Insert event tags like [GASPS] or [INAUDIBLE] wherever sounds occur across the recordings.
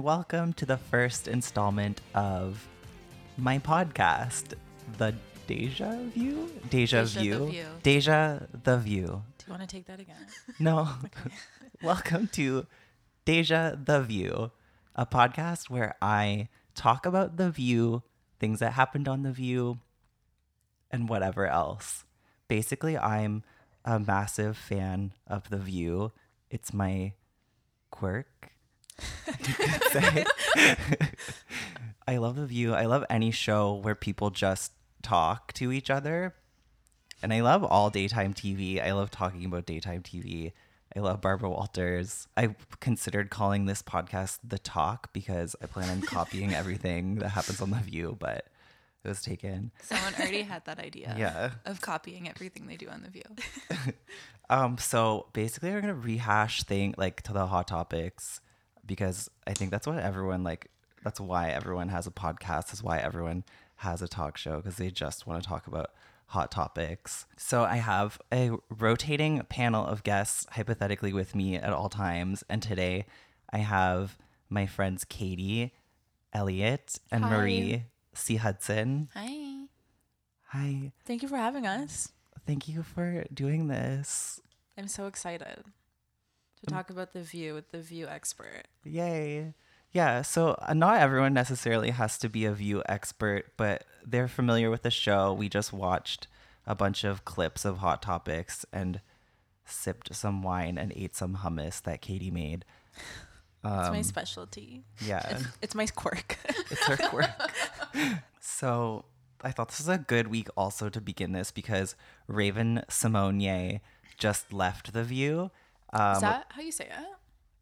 Welcome to the first installment of my podcast, The Deja View? Deja, Deja the View? View. Deja the View. Do you want to take that again? [LAUGHS] No. [LAUGHS] [LAUGHS] Welcome to Deja the View, a podcast where I talk about The View, things that happened on The View, and whatever else. Basically, I'm a massive fan of The View. It's my quirk. You could say. I love The View. I love any show where people just talk to each other. And I love all daytime TV. I love talking about daytime TV. I love Barbara Walters. I considered calling this podcast The Talk because I plan on [LAUGHS] copying everything that happens on The View, but it was taken. Someone already had that idea. [LAUGHS] Yeah. Of copying everything they do on The View. [LAUGHS] Um, so basically we're gonna rehash thing like to the hot topics because I think that's what everyone like that's why everyone has a podcast, is why everyone has a talk show, because they just want to talk about hot topics. So I have a rotating panel of guests hypothetically with me at all times, and today I have my friends Katie, Elliot, and Hi. Marie C. Hudson. Hi. Hi. Thank you for having us. Thank you for doing this. I'm so excited to talk about the view with the view expert. Yay. Yeah, so uh, not everyone necessarily has to be a view expert, but they're familiar with the show. We just watched a bunch of clips of Hot Topics and sipped some wine and ate some hummus that Katie made. [LAUGHS] It's my Um, specialty. yeah, [LAUGHS] It's my quirk. [LAUGHS] it's her quirk. so I thought this was a good week also to begin this because Raven Symoné just left The View. Um, Is that how you say it?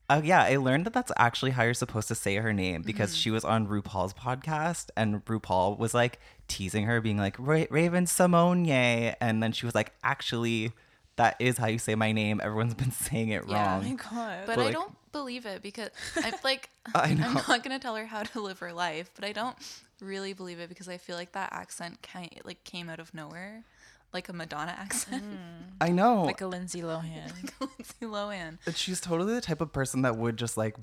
Oh yeah, I learned that that's actually how you're supposed to say her name because Mm-hmm. she was on RuPaul's podcast and RuPaul was like teasing her, being like Raven Simone, and then she was like, actually, that is how you say my name. Everyone's been [LAUGHS] saying it Yeah. Oh my wrong. god. But, But, I like- don't believe it because I'm [LAUGHS] like I know. I'm not gonna tell her how to live her life, but I don't really believe it because I feel like that accent kind like came out of nowhere. Like a Madonna accent. I know. [LAUGHS] like a Lindsay Lohan. [LAUGHS] Like a Lindsay Lohan. And she's totally the type of person that would just like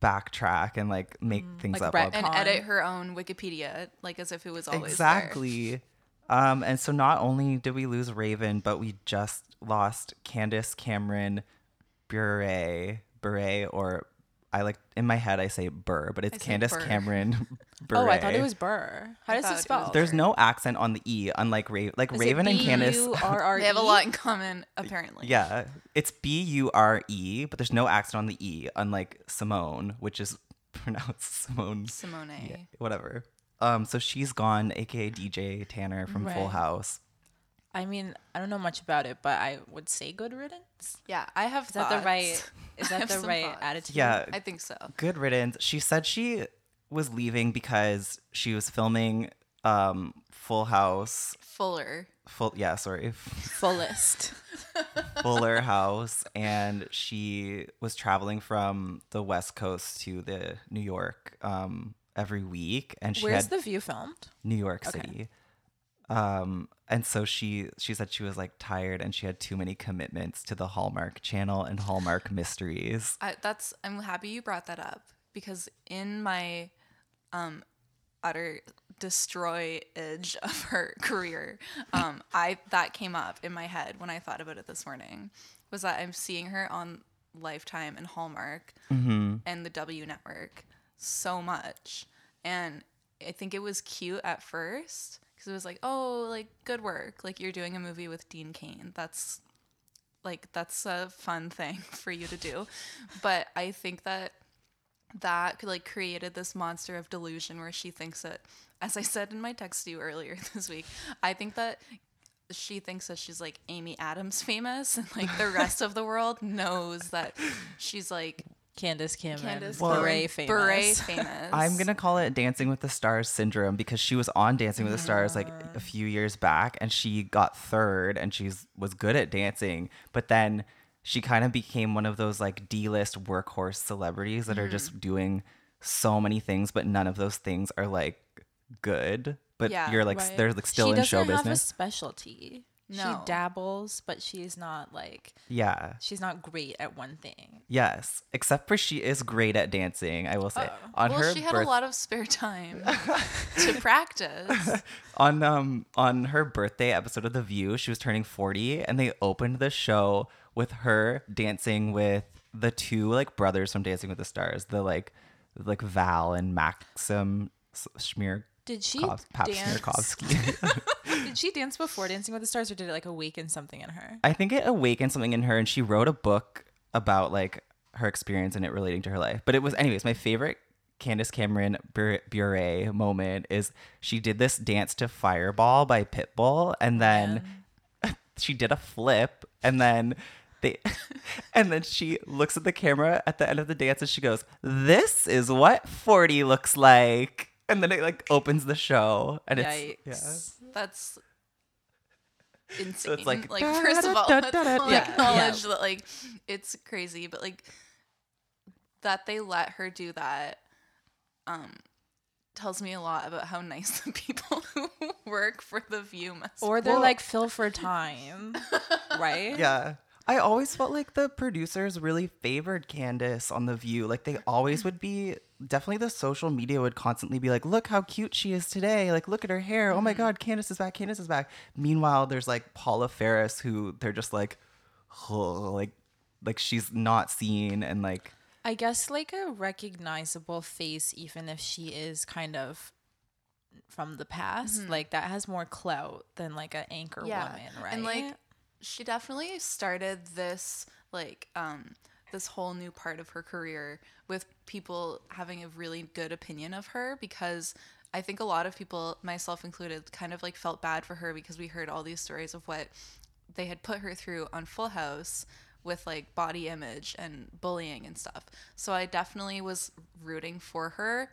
backtrack and like make things like up. Brett And Con. edit her own Wikipedia, like as if it was always there. exactly. Um, and so not only did we lose Raven, but we just lost Candace Cameron Bure, Bure, or I like in my head I say Burr, but it's I say Candace Burr. Cameron Bure. [LAUGHS] [LAUGHS] oh, I thought it was Burr. How I does thought it it spell? There's no accent on the e, unlike Raven. Like Is it Raven and Candace. B-U-R-R-E? [LAUGHS] They have a lot in common, apparently. Yeah, it's B U R E, but there's no accent on the e, unlike Simone, which is pronounced Simone. Simone. Yeah, whatever. Um, so she's gone, aka DJ Tanner from Full House. I mean, I don't know much about it, but I would say good riddance. Yeah, I have Is that the right? Is [LAUGHS] that the right thoughts. attitude? Yeah, I think so. good riddance. She said she was leaving because she was filming um Full House. Fuller. Full yeah, sorry. [LAUGHS] Fullest. Fuller House and she was traveling from the West Coast to the New York um every week and she Where's had the view filmed? New York Okay. Um and so she she said she was like tired and she had too many commitments to the Hallmark channel and Hallmark mysteries. I, that's I'm happy you brought that up because in my um utter destroy edge [LAUGHS] of her career, um I that came up in my head when I thought about it this morning was that I'm seeing her on Lifetime and Hallmark and the W network so much and I think it was cute at first because it was like, oh, like good work. Like you're doing a movie with Dean Cain. That's like that's a fun thing [LAUGHS] for you to do. But I think that that like created this monster of delusion where she thinks that as I said in my text to you earlier [LAUGHS] this week, I think that she thinks that she's like Amy Adams famous and like the rest of the world knows that she's like Candace Cameron. Candace Well- Beret famous. Beret [LAUGHS] famous. I'm gonna call it Dancing with the Stars syndrome because she was on Dancing with the Stars like Ah. a few years back and she got third and she was good at dancing, but then she kind of became one of those like D-list workhorse celebrities that are Mm-hmm. just doing so many things, but none of those things are like good. But Yeah, you're like Right. they're like still she in show doesn't have a business. specialty. No. She dabbles, but she's not like Yeah. she's not great at one thing. Yes. Except for she is great at dancing, I will say. On well, her she had birth- a lot of spare time [LAUGHS] to practice. [LAUGHS] on um on her birthday episode of The View, she was turning 40 and they opened the show with her dancing with the two like brothers from Dancing with the Stars, the like like Val and Maxim Schmier Did she Kov- Pap dance? [LAUGHS] [LAUGHS] Did she dance before Dancing with the Stars, or did it like awaken something in her? I think it awakened something in her and she wrote a book about like her experience and it relating to her life. But it was anyways, my favorite Candace Cameron Bure moment is she did this dance to Fireball by Pitbull and oh, then [LAUGHS] she did a flip and then they [LAUGHS] and then she looks at the camera at the end of the dance and she goes, "This is what 40 looks like." And then it like opens the show and Yikes. it's yeah. That's insane. So it's like, like, first of all, let's [LAUGHS] da-da-da-da-da. Yeah, acknowledge yeah. that like it's crazy, but like that they let her do that um tells me a lot about how nice [LAUGHS] the people who work for the View must. Or they're Well- like fill for time, [LAUGHS] right? Yeah. I always felt like the producers really favored Candace on The View. Like they always would be definitely the social media would constantly be like, look how cute she is today. Like, look at her hair. Oh my mm-hmm. God, Candace is back. Candace is back. Meanwhile, there's like Paula Faris who they're just like, oh, like, like she's not seen and like, I guess like a recognizable face, even if she is kind of from the past, mm-hmm. like that has more clout than like an anchor woman, right? And like she definitely started this like um this whole new part of her career with people having a really good opinion of her because I think a lot of people, myself included, kind of like felt bad for her because we heard all these stories of what they had put her through on Full House with like body image and bullying and stuff. So I definitely was rooting for her.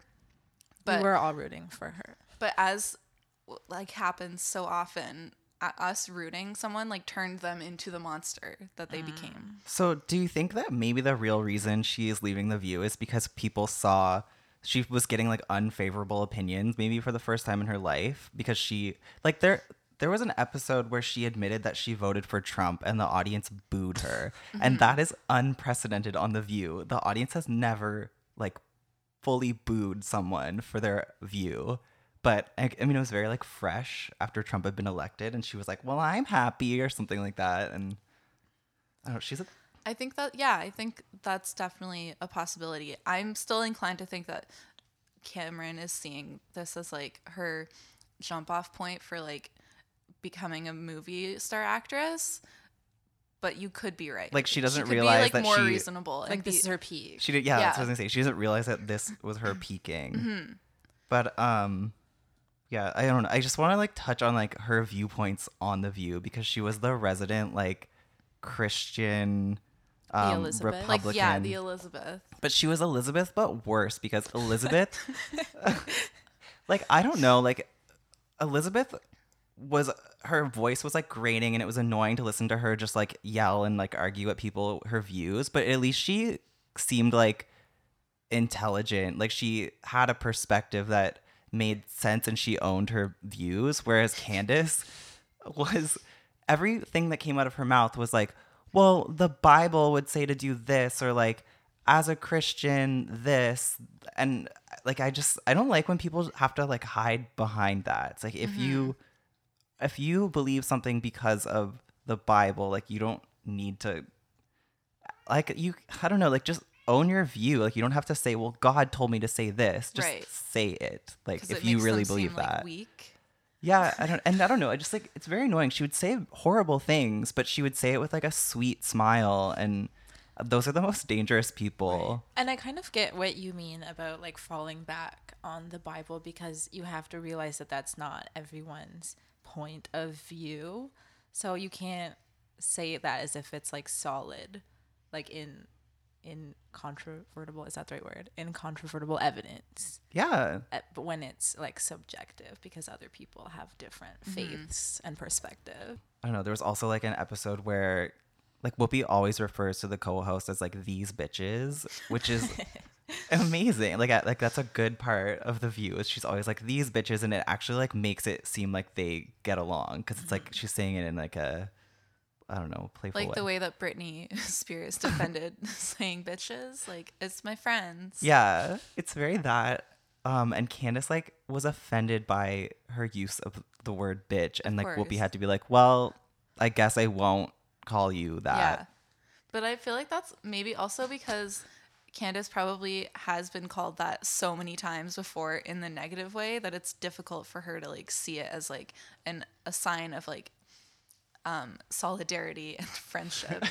But we were all rooting for her. but as like happens so often us rooting someone like turned them into the monster that they mm. became So, do you think that maybe the real reason she is leaving the view is because people saw she was getting like unfavorable opinions maybe for the first time in her life because she like there there was an episode where she admitted that she voted for Trump and the audience booed her. [LAUGHS] And mm-hmm. that is unprecedented on the view. The audience has never like fully booed someone for their view. But I, I mean, it was very like fresh after Trump had been elected, and she was like, "Well, I'm happy" or something like that. And I don't know. She's a i think that yeah i think that's definitely a possibility i'm still inclined to think that cameron is seeing this as like her jump off point for like becoming a movie star actress but you could be right Like, she doesn't could realize be, like, that more she- reasonable and Like this is her peak. She did, yeah, That's what I was gonna say. She doesn't realize that this was her [CLEARS THROAT] peaking. Mm-hmm. But um, yeah, I don't know. I just want to like touch on like her viewpoints on the View because she was the resident like Christian um, Elizabeth. Republican. like yeah the elizabeth but she was Elizabeth, but worse because [LAUGHS] Elizabeth, [LAUGHS] like I don't know, like Elizabeth was her voice was like grating and it was annoying to listen to her just like yell and like argue at people her views, but at least she seemed like intelligent, like she had a perspective that made sense and she owned her views, whereas Candace was everything that came out of her mouth was like, well, the Bible would say to do this, or like, as a Christian, this. And like, I just, I don't like when people have to like hide behind that. It's like, if you, mm-hmm. if you believe something because of the Bible, like, you don't need to, like, you, I don't know, like, just own your view. Like, you don't have to say, well, God told me to say this. Just Right. say it. Like if it you really believe seem, like, that. weak Yeah, I don't, and I don't know. I just like it's very annoying. She would say horrible things, but she would say it with like a sweet smile, and those are the most dangerous people. And I kind of get what you mean about like falling back on the Bible because you have to realize that that's not everyone's point of view. So you can't say that as if it's like solid, like in incontrovertible. Is that the right word? Incontrovertible evidence. Yeah, Uh, But when it's like subjective because other people have different faiths and perspective. I don't know. There was also like an episode where like Whoopi always refers to the co-host as like these bitches, which is [LAUGHS] amazing. Like, I, like that's a good part of the view. Is she's always like these bitches, and it actually like makes it seem like they get along because it's like she's saying it in like a, I don't know, playful Like way. the way that Britney [LAUGHS] Spears defended [LAUGHS] [LAUGHS] saying bitches. Like, it's my friends. Yeah, it's very that. Um, and Candace like was offended by her use of the word bitch, and like Whoopi had to be like, well, I guess I won't call you that. Yeah. But I feel like that's maybe also because Candace probably has been called that so many times before in the negative way that it's difficult for her to like see it as like an a sign of like um solidarity and [LAUGHS] friendship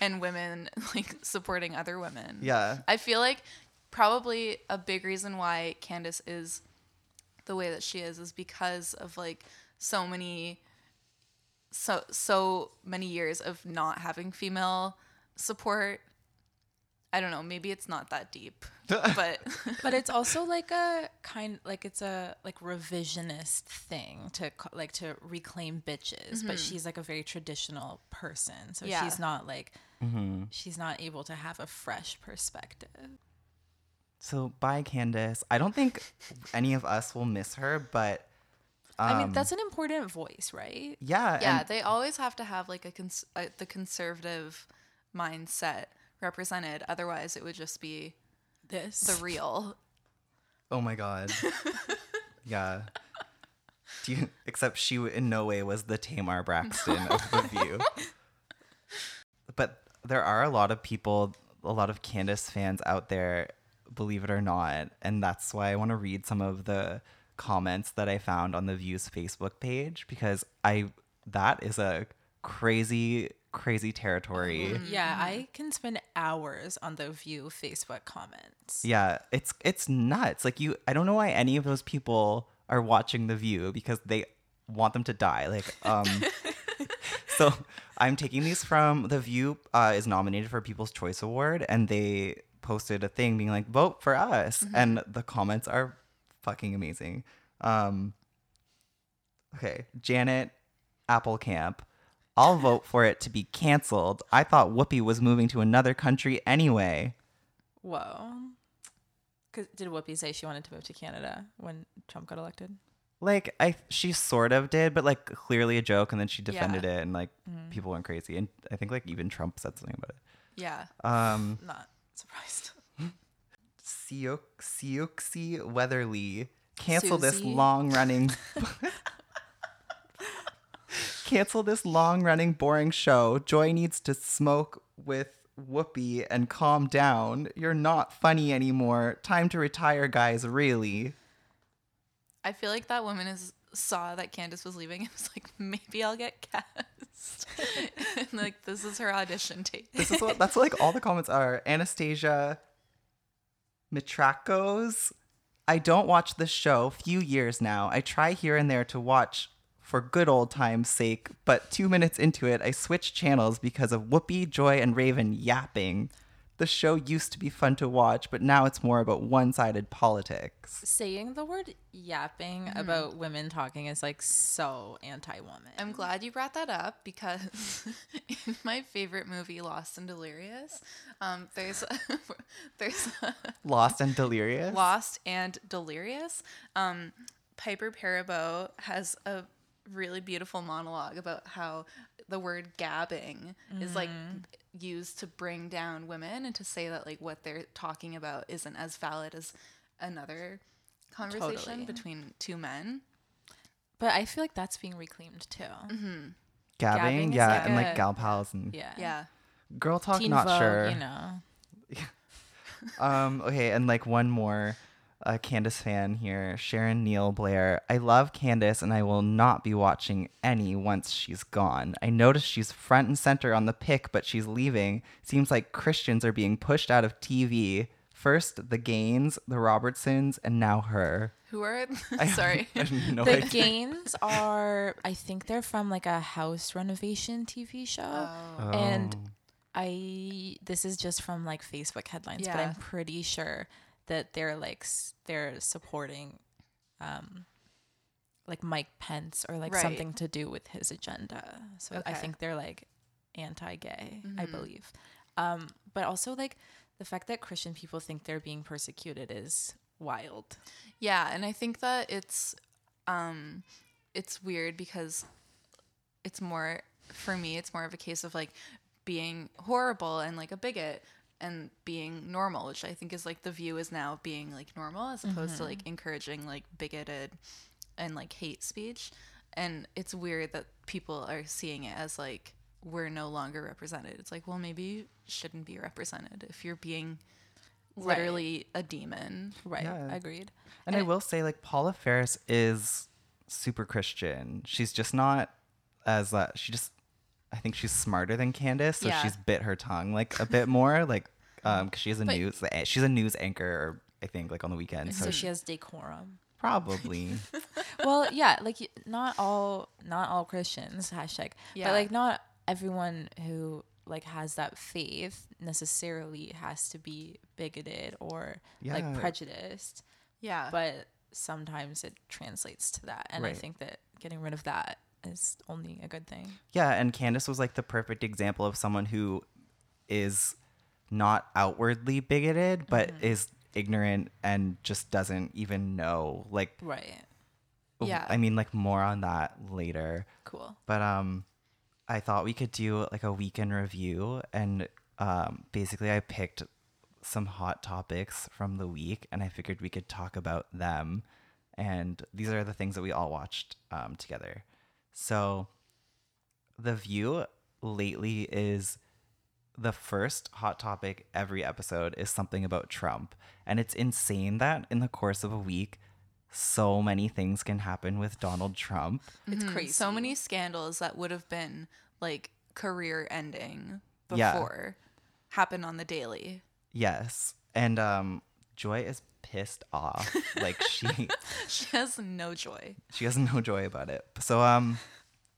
and women like supporting other women. Yeah. I feel like probably a big reason why Candace is the way that she is is because of like so many so so many years of not having female support. I don't know, maybe it's not that deep. [LAUGHS] But but it's also like a kind like it's a like revisionist thing to like to reclaim bitches but she's like a very traditional person so Yeah. she's not like Mm-hmm. she's not able to have a fresh perspective So bye, Candace. I don't think any of us will miss her, but i mean um, that's an important voice right yeah, yeah, and- they always have to have like a cons- uh, the conservative mindset represented. Otherwise, it would just be this the real. oh my god. [LAUGHS] yeah. Do you, except she in no way was the Tamar Braxton of the View. But there are a lot of people, a lot of Candace fans out there, believe it or not, and that's why I want to read some of the comments that I found on the View's Facebook page because I that is a crazy crazy territory. yeah i can spend hours on the view facebook comments Yeah, it's it's nuts. Like you I don't know why any of those people are watching The View because they want them to die. Like um [LAUGHS] so I'm taking these from The View uh, is nominated for People's Choice Award and they posted a thing being like vote for us and the comments are fucking amazing. Um Okay, Janet Applecamp. I'll vote for it to be canceled. I thought Whoopi was moving to another country anyway. whoa 'Cause- did whoopi say she wanted to move to canada when trump got elected Like I, she sort of did, but like clearly a joke, and then she defended Yeah. it, and like people went crazy, and I think like even Trump said something about it. Yeah. Um, [LAUGHS] not surprised Siok Siouxsie Weatherly cancel this long running. [LAUGHS] [LAUGHS] cancel this long running boring show. Joy needs to smoke with Whoopi and calm down. You're not funny anymore. Time to retire, guys. Really. I feel like that woman is saw that Candace was leaving and was like, maybe I'll get cast. [LAUGHS] and like this is her audition tape. This is what that's what, like all the comments are. Anastasia Mitracos. I don't watch this show few years now. I try here and there to watch for good old time's sake, but two minutes into it, I switched channels because of Whoopi, Joy, and Raven yapping. The show used to be fun to watch, but now it's more about one-sided politics. saying the word yapping about women talking is like so anti-woman I'm glad you brought that up because [LAUGHS] in my favorite movie, Lost and Delirious, um, there's [LAUGHS] there's Lost and delirious. Lost and Delirious. Um, Piper Perabo has a really beautiful monologue about how the word gabbing is like used to bring down women and to say that like what they're talking about isn't as valid as another conversation Totally. between two men. but i feel like that's being reclaimed too Gabbing, Gabbing yeah, like and like gal pals and yeah Yeah. girl talk. Teen not Vogue, sure. you know [LAUGHS] Um, okay, and like one more uh, Candace fan here, Sharon Neal Blair. I love Candace and I will not be watching any once she's gone. I noticed she's front and center on the pick, but she's leaving. Seems like Christians are being pushed out of TV. First the Gaines, the Robertsons, and now her. Who are [LAUGHS] I- [LAUGHS] sorry. I have no the idea. Gaines are i think they're from like a house renovation tv show Oh. and i this is just from like facebook headlines but i'm pretty sure that they're like s- they're supporting um like mike pence or like Right. something to do with his agenda so i Okay. think they're like anti-gay i Mhm. believe um but also like the fact that Christian people think they're being persecuted is wild. Yeah, and I think that it's um it's weird because it's more for me it's more of a case of like being horrible and like a bigot and being normal, which I think is like the view is now being like normal as opposed to like encouraging like bigoted and like hate speech. And it's weird that people are seeing it as like we're no longer represented. It's like, well, maybe you shouldn't be represented if you're being Right. literally a demon. Right. Yeah. Agreed. And I will say, like Paula Faris is super Christian. She's just not as uh, she just. I think she's smarter than Candace, so Yeah. she's bit her tongue like a bit more, [LAUGHS] like um, because she has a But- news. She's a news anchor, I think, like on the weekends. So So, she has decorum. probably, [LAUGHS] well, yeah, like not all not all Christians hashtag, Yeah. but like not everyone who like has that faith necessarily has to be bigoted or Yeah. like prejudiced. Yeah. But sometimes it translates to that, and I think that getting rid of that is only a good thing. yeah. And Candace was like the perfect example of someone who is not outwardly bigoted, but Mm-hmm. is ignorant and just doesn't even know. Like, Right. Yeah. I mean, like more on that later. Cool. But um, I thought we could do like a weekend review, and um, basically I picked some hot topics from the week, and I figured we could talk about them. And these are the things that we all watched um, together. So, The View lately is the first hot topic every episode is something about Trump. And it's insane that in the course of a week, so many things can happen with Donald Trump. It's Mhm. crazy. So many scandals that would have been like career ending Yeah. before happen on the daily. Yes. And um Joy is pissed off. [LAUGHS] like she She has no joy. she has no joy about it. So um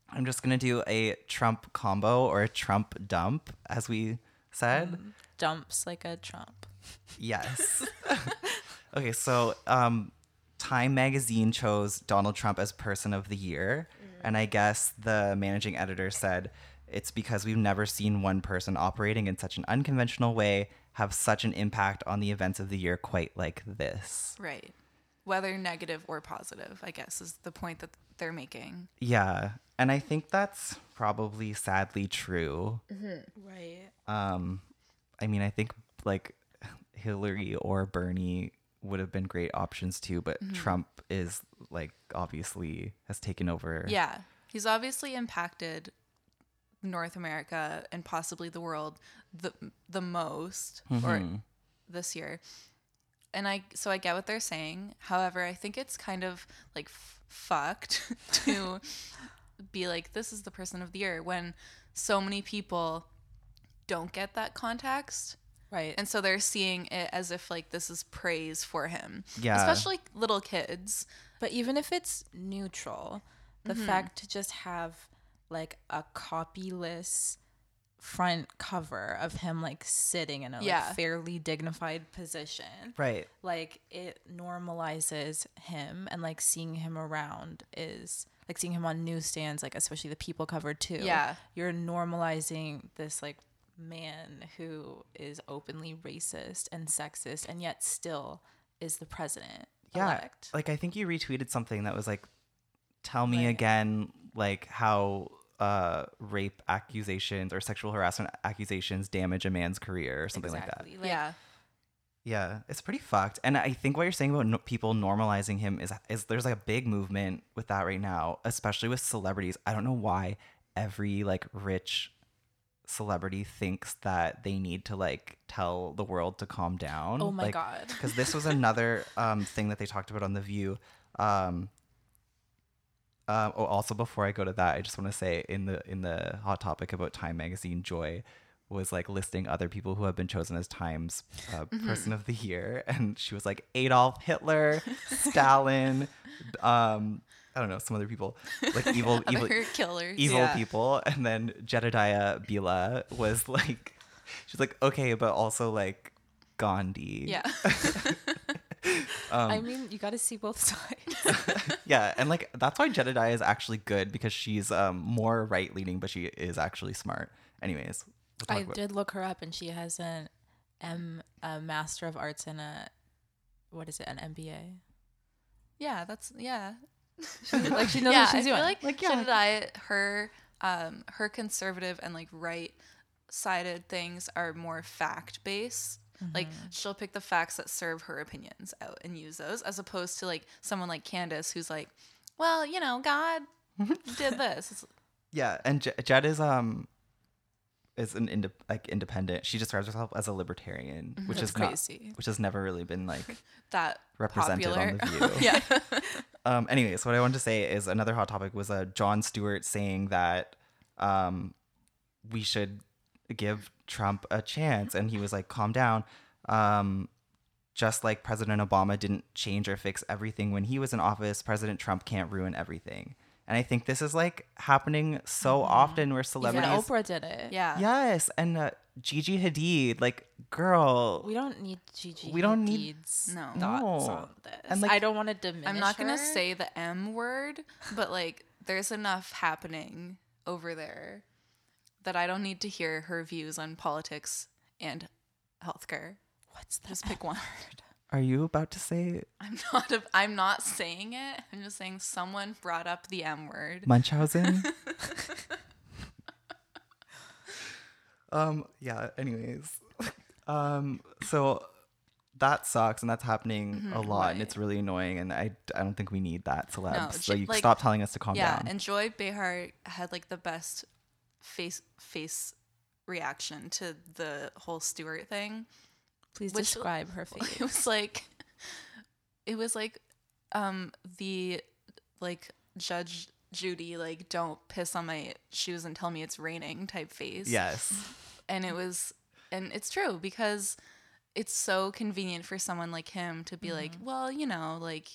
I'm just going to do a Trump combo or a Trump dump as we said. Dumps like a Trump. Yes. [LAUGHS] [LAUGHS] okay, so um Time magazine chose Donald Trump as person of the year, and I guess the managing editor said it's because we've never seen one person operating in such an unconventional way have such an impact on the events of the year quite like this. Right. Whether negative or positive, I guess, is the point that they're making. Yeah, and I think that's probably sadly true. Right. Um, I mean, I think like Hillary or Bernie would have been great options too, but Trump is like obviously has taken over. Yeah. He's obviously impacted North America and possibly the world the the most or mm-hmm. this year. And I so I get what they're saying. However, I think it's kind of like f- fucked [LAUGHS] to be like this is the person of the year when so many people don't get that context. Right. And so they're seeing it as if like this is praise for him. Yeah. Especially little kids. But even if it's neutral, the mm-hmm. fact to just have like a copyless front cover of him like sitting in a like, fairly dignified position, Right. like it normalizes him and like seeing him around is like seeing him on newsstands, like especially the people cover too. Yeah. You're normalizing this like man who is openly racist and sexist and yet still is the president Yeah. elect. Like I think you retweeted something that was like, "Tell me Right. again, like how uh, rape accusations or sexual harassment accusations damage a man's career or something like that." Like, yeah. Yeah, it's pretty fucked. And I think what you're saying about no- people normalizing him is is there's like a big movement with that right now, especially with celebrities. I don't know why every like rich celebrity thinks that they need to like tell the world to calm down. Oh my like, God. Because this was another um, thing that they talked about on the View. Um, uh, oh, also before I go to that, I just want to say in the in the hot topic about Time Magazine, Joy was like listing other people who have been chosen as Times uh, Mm-hmm. Person of the Year, [LAUGHS] and she was like Adolf Hitler, Stalin, um, I don't know some other people like [LAUGHS] evil evil killers. evil yeah. people, and then Jedediah Bila was [LAUGHS] like, she's like okay, but also like Gandhi, Yeah. [LAUGHS] I mean, you got to see both [LAUGHS] sides. yeah, and like that's why Jedediah is actually good because she's um more right leaning, but she is actually smart. Anyways, we'll I about- did look her up, and she has an M a Master of Arts and a what is it an MBA? Yeah, that's yeah. [LAUGHS] like she knows yeah, what she's I doing. feel like, Like, like yeah. Jedediah, her um her conservative and like right sided things are more fact based. Like Mm-hmm. she'll pick the facts that serve her opinions out and use those, as opposed to like someone like Candace who's like, well, you know, God [LAUGHS] did this. It's- Yeah, and J- Jed is um is an inde- like independent. She describes herself as a libertarian, which That's is not crazy. which has never really been like [LAUGHS] that represented popular. on the View. [LAUGHS] yeah. Um, anyways, what I wanted to say is another hot topic was uh, Jon Stewart saying that um, we should give Trump a chance, and he was like, "Calm down." Um, just like President Obama didn't change or fix everything when he was in office, President Trump can't ruin everything. And I think this is like happening so often where Even celebrities. Oprah did it. Yeah. Yes, and uh, Gigi Hadid, like, girl, We don't need Gigi. We don't need- Hadid's No. thoughts No. on this. And, like- I don't want to diminish. I'm not gonna her. say the M word, but like there's enough happening over there that I don't need to hear her views on politics and healthcare. what's the Just pick one. are you about to say I'm not. A, I'm not saying it. I'm just saying someone brought up the M word. Munchausen? [LAUGHS] um, yeah, anyways. Um, so that sucks and that's happening a lot and it's really annoying and I, I don't think we need that celebs. No, so she- you like- stop telling us to calm yeah, down. Yeah. And Joy Behar had like the best face face reaction to the whole Stewart thing. Please Which- describe her [LAUGHS] face. it was like it was like um the like judge judy like don't piss on my shoes and tell me it's raining type face yes. and it was and it's true because it's so convenient for someone like him to be like well you know like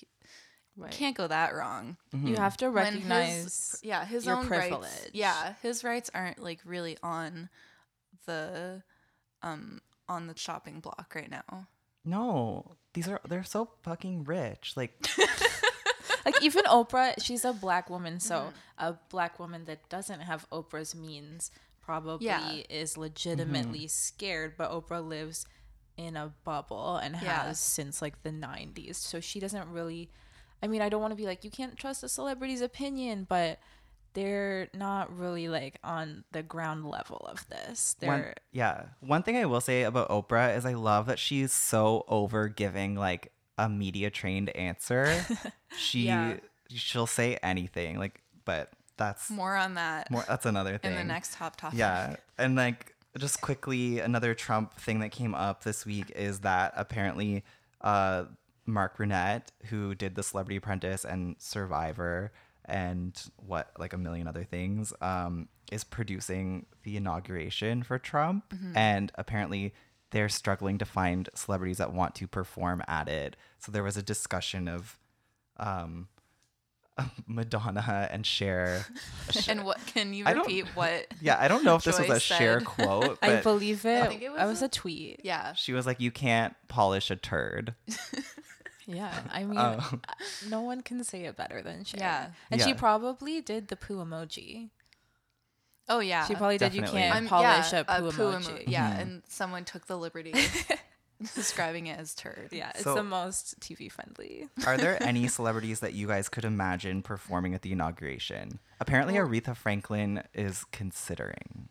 Right. can't go that wrong You have to When his- recognize. yeah his your own privilege. rights yeah his rights aren't like really on the um on the chopping block right now No. These are they're so fucking rich. Like [LAUGHS] like even Oprah, she's a black woman, so Mm-hmm. a black woman that doesn't have Oprah's means probably Yeah. is legitimately scared, but Oprah lives in a bubble and Yeah. has since like the 90s. So she doesn't really I mean, I don't want to be like you can't trust a celebrity's opinion, but they're not really like on the ground level of this. They're one, yeah. One thing I will say about Oprah is I love that she's so over giving like a media trained answer. [LAUGHS] she Yeah. she'll say anything. Like but that's more on that more that's another thing. in the next top topic Yeah. And like just quickly another Trump thing that came up this week is that apparently uh Mark Burnett, who did the Celebrity Apprentice and Survivor and what like a million other things, um, is producing the inauguration for Trump. And apparently they're struggling to find celebrities that want to perform at it. So there was a discussion of um [LAUGHS] Madonna and Cher. [LAUGHS] And what can you repeat what? [LAUGHS] Yeah, I don't know if this was a Cher said. quote, I believe it. I think it I was was a tweet. Yeah. she was like, "You can't polish a turd." Yeah, I [LAUGHS] mean, Oh. no one can say it better than she. Yeah. and she probably did the poo emoji. Oh yeah. She probably did. You can't I'm- polish yeah, a poo emo- emoji. Yeah, Mm-hmm. and someone took the liberty [LAUGHS] describing it as turd. Yeah, it's So- the most TV friendly. [LAUGHS] Are there any celebrities that you guys could imagine performing at the inauguration? Apparently, Aretha Franklin is considering.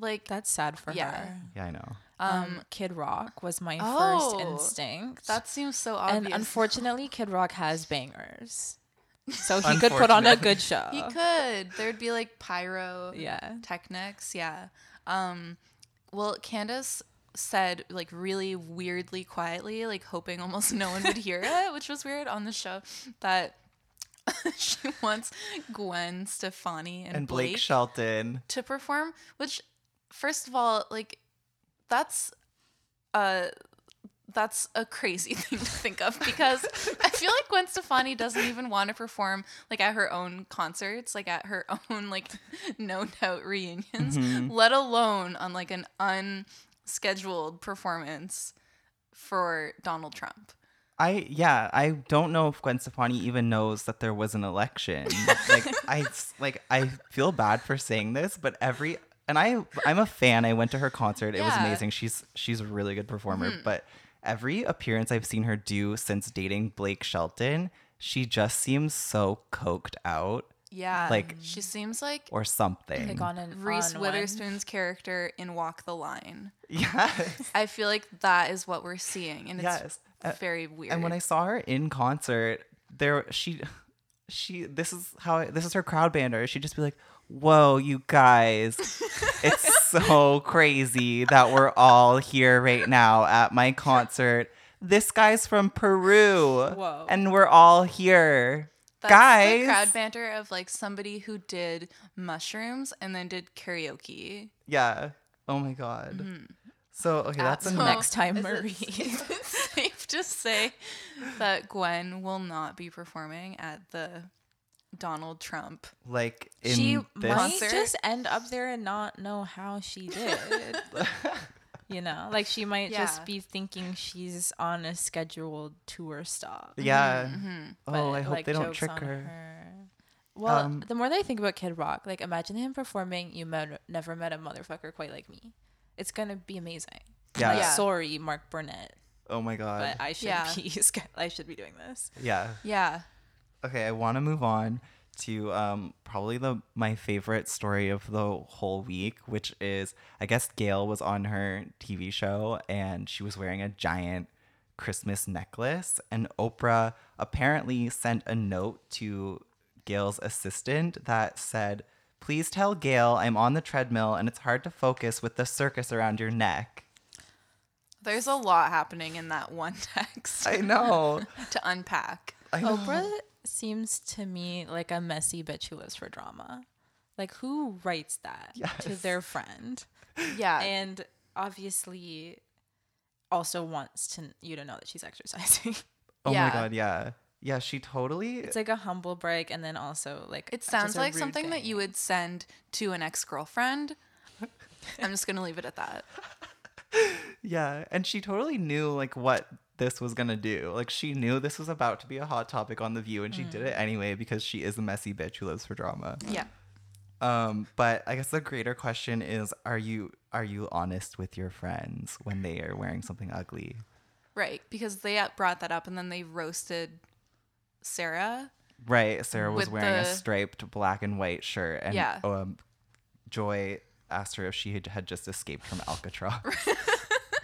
Like That's sad for Yeah. her. Yeah, I know. Um, Kid Rock was my Oh, first instinct. that seems so obvious. and unfortunately, Kid Rock has bangers, so he could put on a good show. [LAUGHS] he could. There'd be like pyro Yeah. technics. Yeah. Um well Candace said like really weirdly quietly, like hoping almost no one would [LAUGHS] hear it, which was weird on the show, that [LAUGHS] she wants Gwen Stefani and, And Blake Shelton. to perform, which first of all, like that's uh that's a crazy [LAUGHS] thing to think of because I feel like Gwen Stefani doesn't even want to perform like at her own concerts, like at her [LAUGHS] own like no doubt reunions, let alone on like an unscheduled performance for Donald Trump. I yeah, I don't know if Gwen Stefani even knows that there was an election. [LAUGHS] like I like I feel bad for saying this, but every and I I'm a fan. I went to her concert. It was amazing. She's she's a really good performer. But every appearance I've seen her do since dating Blake Shelton, she just seems so coked out Yeah. Like- she seems like or something. Like on an Reese on one. Witherspoon's character in Walk the Line. yes. I feel like that is what we're seeing, and it's Yes. Uh, very weird. And when I saw her in concert, there she she this is how I, this is her crowd bander. She'd just be like, "Whoa, you guys. it's [LAUGHS] so crazy that we're all here right now at my concert. This guy's from Peru. Whoa. And we're all here." That's guys. the crowd banter of like somebody who did mushrooms and then did karaoke. Yeah. Oh my god. Mm-hmm. So, okay, that's the So- Next time, is it Marie. [LAUGHS] safe to say that Gwen will not be performing at the Donald Trump. like in she this might Concert? just end up there and not know how she did. [LAUGHS] you know, like she might Yeah. just be thinking she's on a scheduled tour stop. Yeah. Mm-hmm. Oh, but, I hope like, they don't trick on her. Well, Um, the more that I think about Kid Rock, like imagine him performing "You Met, Never Met a Motherfucker Quite Like Me." It's gonna be amazing. Yeah. Like, Yeah. sorry, Mark Burnett, Oh my god. but I should Yeah. be [LAUGHS] I should be doing this. yeah. Yeah. Okay, I want to move on to um, probably the my favorite story of the whole week, which is I guess Gail was on her TV show and she was wearing a giant Christmas necklace, and Oprah apparently sent a note to Gail's assistant that said, "Please tell Gail I'm on the treadmill and it's hard to focus with the circus around your neck." There's a lot happening in that one [LAUGHS] text I know. [LAUGHS] to unpack. I know. Oprah seems to me like a messy bitch who lives for drama. Like who writes that to their friend? Yeah. and obviously also wants to you to know that she's exercising. [LAUGHS] Oh Yeah. my god, yeah. Yeah, she totally it's like a humble brag and then also like it sounds like rude something that you would send to an ex girlfriend. I'm just going to leave it at that. [LAUGHS] Yeah, and she totally knew like what this was gonna do. Like she knew this was about to be a hot topic on the View, and she did it anyway because she is a messy bitch who lives for drama. Yeah. Um, but I guess the greater question is: Are you are you honest with your friends when they are wearing something ugly? Right. Because they brought that up and then they roasted Sarah. Right. Sarah was wearing a striped black and white shirt, and Yeah. um, Joy asked her if she had, had just escaped from Alcatraz. [LAUGHS]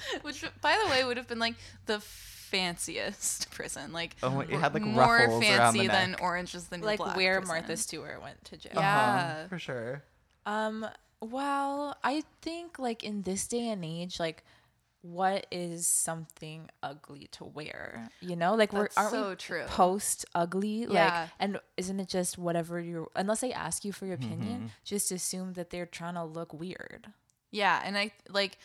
[LAUGHS] Which, by the way, would have been like the fanciest [LAUGHS] prison. Like, Oh, it had, like, more ruffles around the fancy than neck. Orange is the New like Black where prison. Martha Stewart went to jail. Yeah. Uh-huh, for sure. Um well, I think like in this day and age like what is something ugly to wear? You know, like we're aren't so we true. post ugly? Yeah. Like and isn't it just whatever you're unless they ask you for your opinion, just assume that they're trying to look weird. Yeah, and I like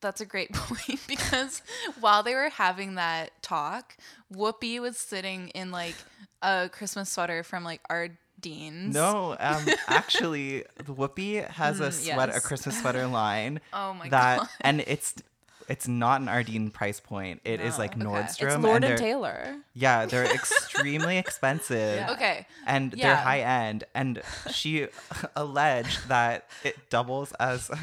that's a great [LAUGHS] point because while they were having that talk, Whoopi was sitting in like a Christmas sweater from like our Dean's. No, um, actually, the Whoopi has a Mm, sweater, a. Christmas [LAUGHS] sweater line. Oh my that, God. and it's it's not an Ardene price point. It is No. like Okay. Nordstrom. It's Lord and, they're- Taylor. Yeah, they're [LAUGHS] extremely expensive. Yeah. Okay. And they're high end. And she alleged that it doubles as a,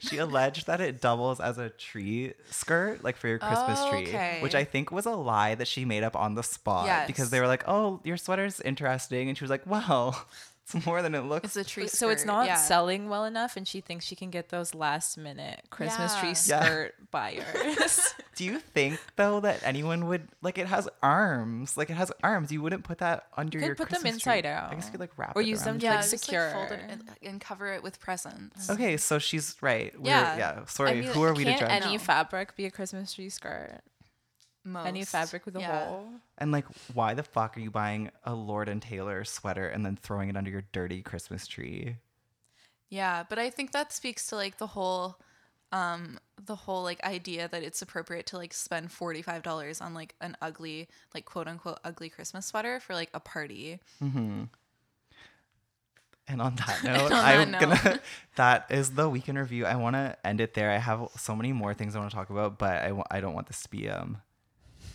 she alleged that it doubles as a tree skirt, like for your Christmas oh, tree, Okay. which I think was a lie that she made up on the spot because they were like, "Oh, your sweater's interesting," and she was like, "Well, it's [LAUGHS] more than it looks." It's a tree So it's not yeah. selling well enough and she thinks she can get those last minute Christmas tree Yeah. Yeah. skirt [LAUGHS] buyers. [LAUGHS] Do you think though that anyone would like it has arms? Like it has arms. You wouldn't put that under could your put them inside tree. out. I guess you could like wrap Or it use around them your- Yeah, like, just like fold secure. it and, and cover it with presents. Mm-hmm. Okay, so she's right. We're, Yeah. yeah. Sorry. I mean, Who are we to can't judge? any No. fabric be a Christmas tree skirt? Most. Any fabric with a Yeah. hole? And like, why the fuck are you buying a Lord and Taylor sweater and then throwing it under your dirty Christmas tree? Yeah, but I think that speaks to like the whole um the whole like idea that it's appropriate to like spend $45 on like an ugly like quote unquote ugly Christmas sweater for like a party. mm-hmm. And on that [LAUGHS] note, on I'm note. gonna. [LAUGHS] That is the weekend review. I want to end it there. I have so many more things I want to talk about, but I, I don't want this to be um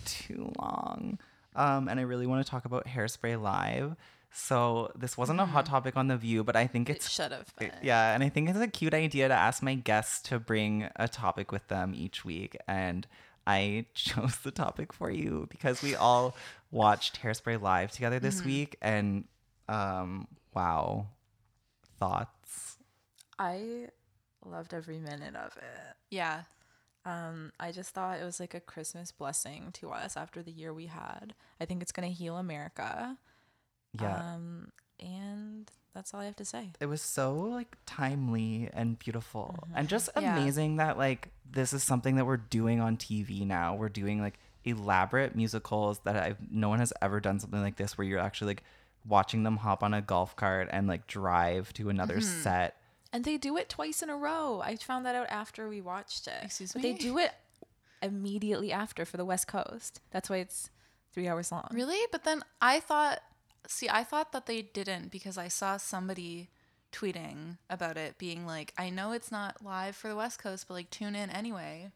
too long. Um, and I really want to talk about Hairspray Live. So this wasn't a hot topic on the View, but I think It it's should have been. yeah, and I think it's a cute idea to ask my guests to bring a topic with them each week. And I [LAUGHS] chose the topic for you because we all watched Hairspray live together this Mm-hmm. week, and um, wow, thoughts. I loved every minute of it. Yeah. Um, I just thought it was like a Christmas blessing to us after the year we had. I think it's gonna heal America. Yeah, Um, and that's all I have to say. it was so like timely and beautiful, and just Yeah. amazing that like this is something that we're doing on TV now. We're doing like elaborate musicals that I've no one has ever done something like this where you're actually like watching them hop on a golf cart and like drive to another Mm-hmm. set. And they do it twice in a row. I found that out after we watched it. Excuse But They do it immediately after for the West Coast. That's why it's three hours long. Really? But then I thought, see, I thought that they didn't because I saw somebody tweeting about it being like, I know it's not live for the West Coast, but like tune in anyway.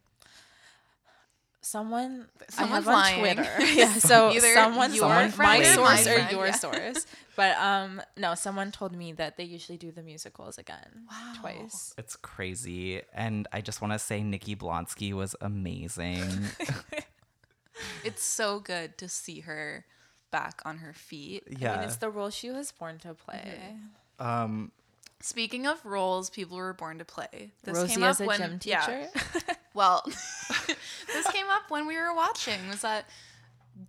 Someone Someone's I have lying. on Twitter. [LAUGHS] [LAUGHS] yeah, so Either someone, your someone friend my source my or your yeah. source. But um no, someone told me that they usually do the musicals again Wow. twice. It's crazy. And I just want to say Nikki Blonsky was amazing. [LAUGHS] It's so good to see her back on her feet. yeah. I mean, it's the role she was born to play. um Speaking of roles people were born to play, this Rosie came as up a when gym yeah, teacher. Well, [LAUGHS] this came up when we were watching. Was that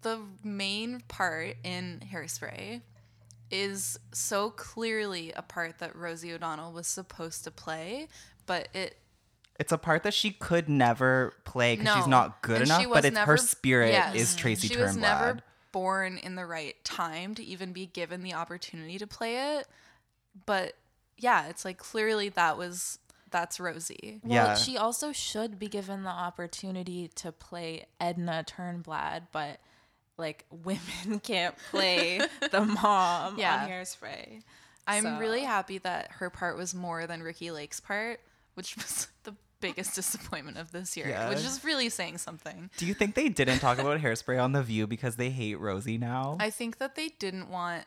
the main part in Hairspray is so clearly a part that Rosie O'Donnell was supposed to play, but it it's a part that she could never play because she's not good And enough, but it's never- her spirit yes. is Tracy she Turnblad. was never born in the right time to even be given the opportunity to play it. But yeah, it's like clearly that was that's Rosie. Well, Yeah. she also should be given the opportunity to play Edna Turnblad, but like [LAUGHS] women can't play the mom Yeah. on Hairspray. I'm So- really happy that her part was more than Ricki Lake's part, which [LAUGHS] was the biggest disappointment of this year, Yeah. which is really saying something. Do you think they didn't talk about hairspray on The View because they hate Rosie now? I think that they didn't want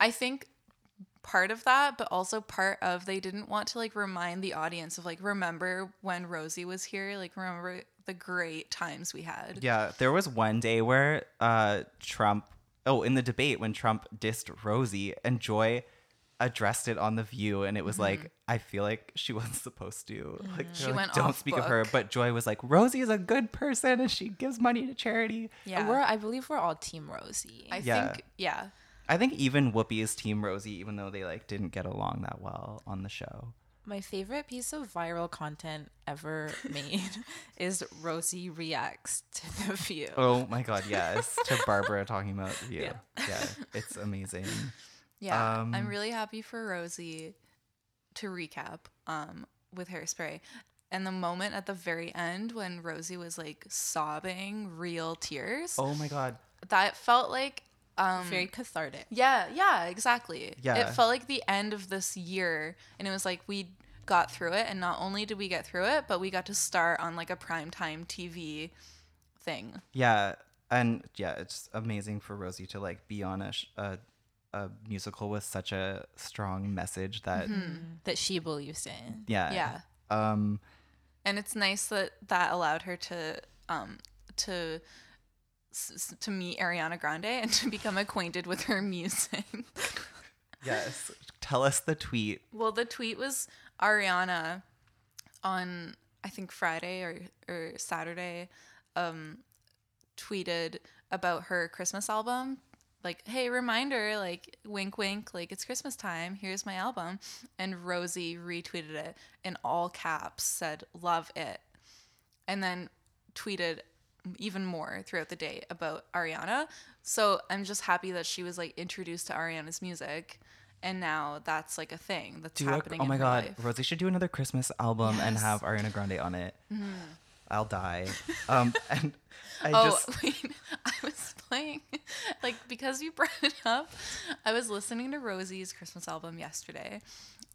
I think part of that, but also part of they didn't want to like remind the audience of like remember when Rosie was here, like remember the great times we had. yeah, there was one day where uh, Trump, oh, in the debate when Trump dissed Rosie and Joy addressed it on The View, and it was like, I feel like she [LAUGHS] wasn't supposed to. Like, Mm-hmm. She like, went don't off speak of her. But Joy was like, Rosie is a good person and she gives money to charity. Yeah. We're, I believe we're all Team Rosie. I Yeah. think yeah. I think even Whoopi is Team Rosie, even though they like didn't get along that well on the show. My favorite piece of viral content ever [LAUGHS] made is Rosie reacts to the view. Oh my god, yes. [LAUGHS] to Barbara talking about you. Yeah. Yeah. it's amazing. Yeah, Um, I'm really happy for Rosie to recap um, with Hairspray. And the moment at the very end when Rosie was like sobbing real tears, Oh my god. that felt like um Very cathartic. yeah, yeah, exactly. Yeah. It felt like the end of this year and it was like we got through it and not only did we get through it, but we got to start on like a primetime TV thing. Yeah, and yeah, it's amazing for Rosie to like be on a sh- a, a musical with such a strong message that That she believes in. yeah. Mm-hmm. Yeah. Um and it's nice that that allowed her to um to s- to meet Ariana Grande and to become acquainted with her music. [LAUGHS] yes. Tell us the tweet. well, the tweet was Ariana on I think Friday or or Saturday um tweeted about her Christmas album like hey reminder like wink wink like it's christmas time here's my album and rosie retweeted it in all caps said love it and then tweeted even more throughout the day about ariana so i'm just happy that she was like introduced to ariana's music and now that's like a thing that's Do a, happening oh my god, life. Rosie should do another Christmas album and have Ariana Grande on it. Mm-hmm. I'll die. [LAUGHS] Um and I oh just [LAUGHS] wait [LAUGHS] i was playing like because you brought it up i was listening to rosie's christmas album yesterday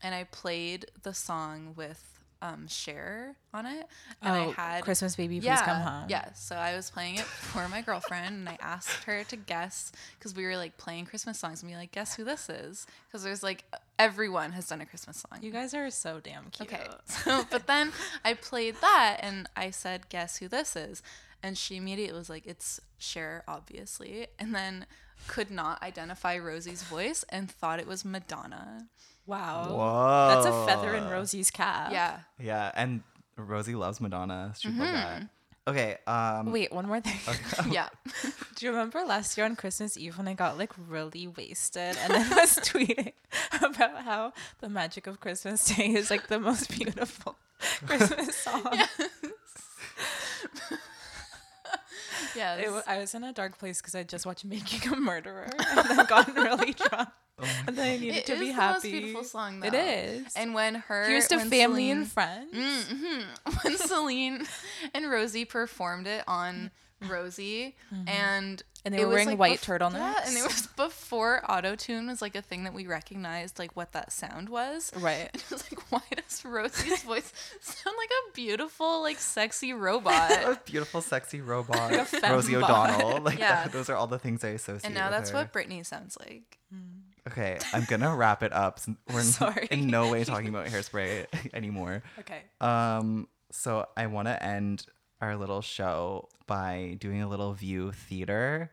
and i played the song with um, Cher on it, and I Oh, had Christmas baby, please yeah, come home. Yeah, so I was playing it for my girlfriend, and I asked her to guess because we were like playing Christmas songs, and be like, guess who this is? Because there's like everyone has done a Christmas song. You guys are so damn cute. Okay. [LAUGHS] So, but then I played that and I said, guess who this is? And she immediately was like, it's Cher, obviously. And then could not identify Rosie's voice and thought it was Madonna. Wow. Whoa. That's a feather in Rosie's cap. Yeah. Yeah, and Rosie loves Madonna. She Mm-hmm. that. Okay. Um. Wait, one more thing. [LAUGHS] Yeah. Do you remember last year on Christmas Eve when I got like really wasted and then was [LAUGHS] tweeting about how the magic of Christmas Day is like the most beautiful [LAUGHS] Christmas song? Yeah. It I was in a dark place because I just watched Making a Murderer [LAUGHS] and then gotten really [LAUGHS] drunk. Oh and then I needed It to is be the happy. most beautiful song, though. It is. And when her Here's to family Celine- and friends. Mm-hmm. [LAUGHS] when Celine and Rosie performed it on mm-hmm. Rosie, mm-hmm. and And they it were wearing like, white bef- turtlenecks. Yeah, and it was [LAUGHS] before auto tune was like a thing that we recognized, like what that sound was. Right. And it was like, [LAUGHS] why does Rosie's voice sound like a beautiful, like sexy robot? [LAUGHS] A beautiful, sexy robot, a Rosie bot. O'Donnell. Like Yeah. that, those are all the things I associate. and now with that's her. what Britney sounds like. Okay, I'm gonna wrap it up. We're in- Sorry. in no way talking about hairspray anymore. Okay. Um, so I want to end our little show by doing a little view theater.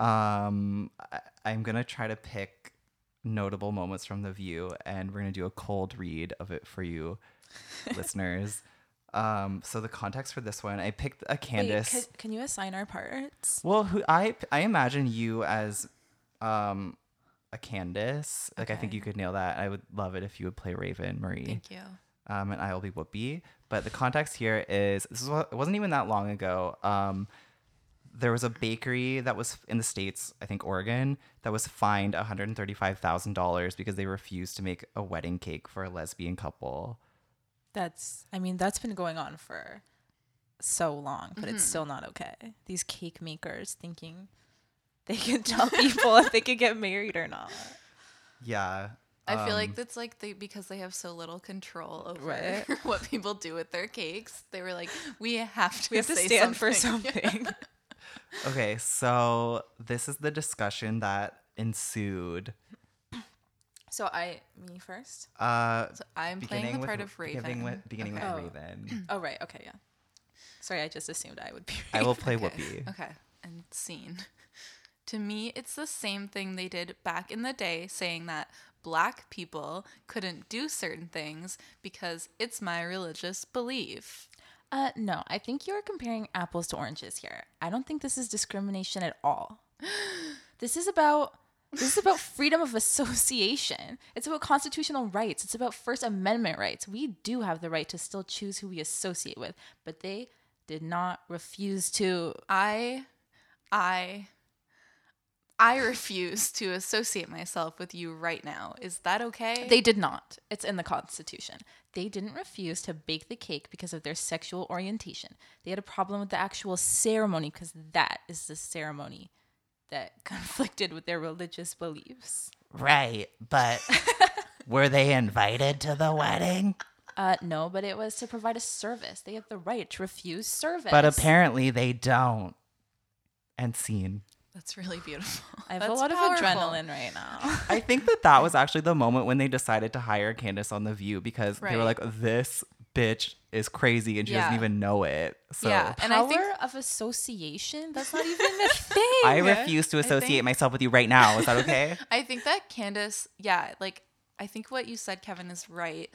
Um, I, I'm gonna try to pick notable moments from the view, and we're gonna do a cold read of it for you, [LAUGHS] listeners. Um, so the context for this one, I picked a Wait, Candace. can, can you assign our parts? Well, who I I imagine you as um a Candace. Like I think you could nail that. I would love it if you would play Raven Marie. Thank you. Um, and I will be Whoopi. But the context here is this is what, it wasn't even that long ago. Um, there was a bakery that was in the states, I think Oregon, that was fined one hundred and thirty-five thousand dollars because they refused to make a wedding cake for a lesbian couple. That's, I mean, that's been going on for so long, but Mm-hmm. it's still not okay. These cake makers thinking they can tell [LAUGHS] people if they can get married or not. Yeah. I feel um, like that's like they because they have so little control over Right. [LAUGHS] what people do with their cakes. They were like, we have to. We have to stand for something." something. [LAUGHS] Okay, so this is the discussion that ensued. so I, me first. Uh, So I'm playing the with, part of Raven. Beginning with, beginning Okay. with Raven. [CLEARS THROAT] Oh, right. Okay. Yeah. Sorry. I just assumed I would be. I will play Okay. Whoopi. Okay. And scene. [LAUGHS] To me, it's the same thing they did back in the day, saying that black people couldn't do certain things because it's my religious belief. Uh, no, I think you're comparing apples to oranges here. I don't think this is discrimination at all. [GASPS] This is about this is about freedom of association. It's about constitutional rights. It's about First Amendment rights. We do have the right to still choose who we associate with, but they did not refuse to. I, I, I refuse to associate myself with you right now. Is that okay? They did not. It's in the Constitution. They didn't refuse to bake the cake because of their sexual orientation. They had a problem with the actual ceremony because that is the ceremony that [LAUGHS] conflicted with their religious beliefs. Right, but [LAUGHS] were they invited to the wedding? Uh, no, but it was to provide a service. They have the right to refuse service. But apparently they don't. And scene. That's really beautiful. I have a lot powerful. of adrenaline right now. [LAUGHS] I think that that was actually the moment when they decided to hire Candace on The View because they were like, this bitch is crazy and she doesn't even know it. So Yeah. And Power I think of association? That's not even a [LAUGHS] thing. I refuse to associate think- myself with you right now. Is that okay? [LAUGHS] I think that Candace, yeah, like I think what you said, Kevin, is right.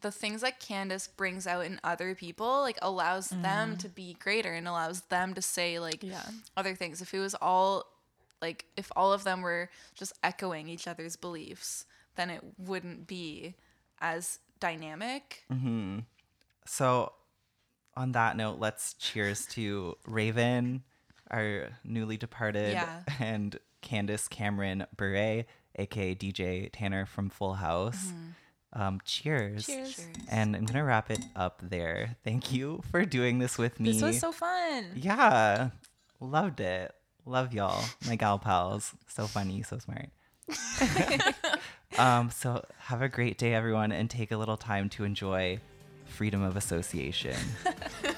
The things that Candace brings out in other people, like allows them mm-hmm. to be greater and allows them to say like Yeah. other things. If it was all like if all of them were just echoing each other's beliefs, then it wouldn't be as dynamic. Mm-hmm. So, on that note, let's cheers to Raven, our newly departed, Yeah. and Candace Cameron Bure, aka DJ Tanner from Full House. Mm-hmm. Um, cheers. Cheers. Cheers. And I'm gonna wrap it up there. Thank you for doing this with me. This was so fun. yeah, loved it. Love y'all, my gal pals. So funny, so smart. [LAUGHS] um, so have a great day, everyone, and take a little time to enjoy freedom of association. [LAUGHS]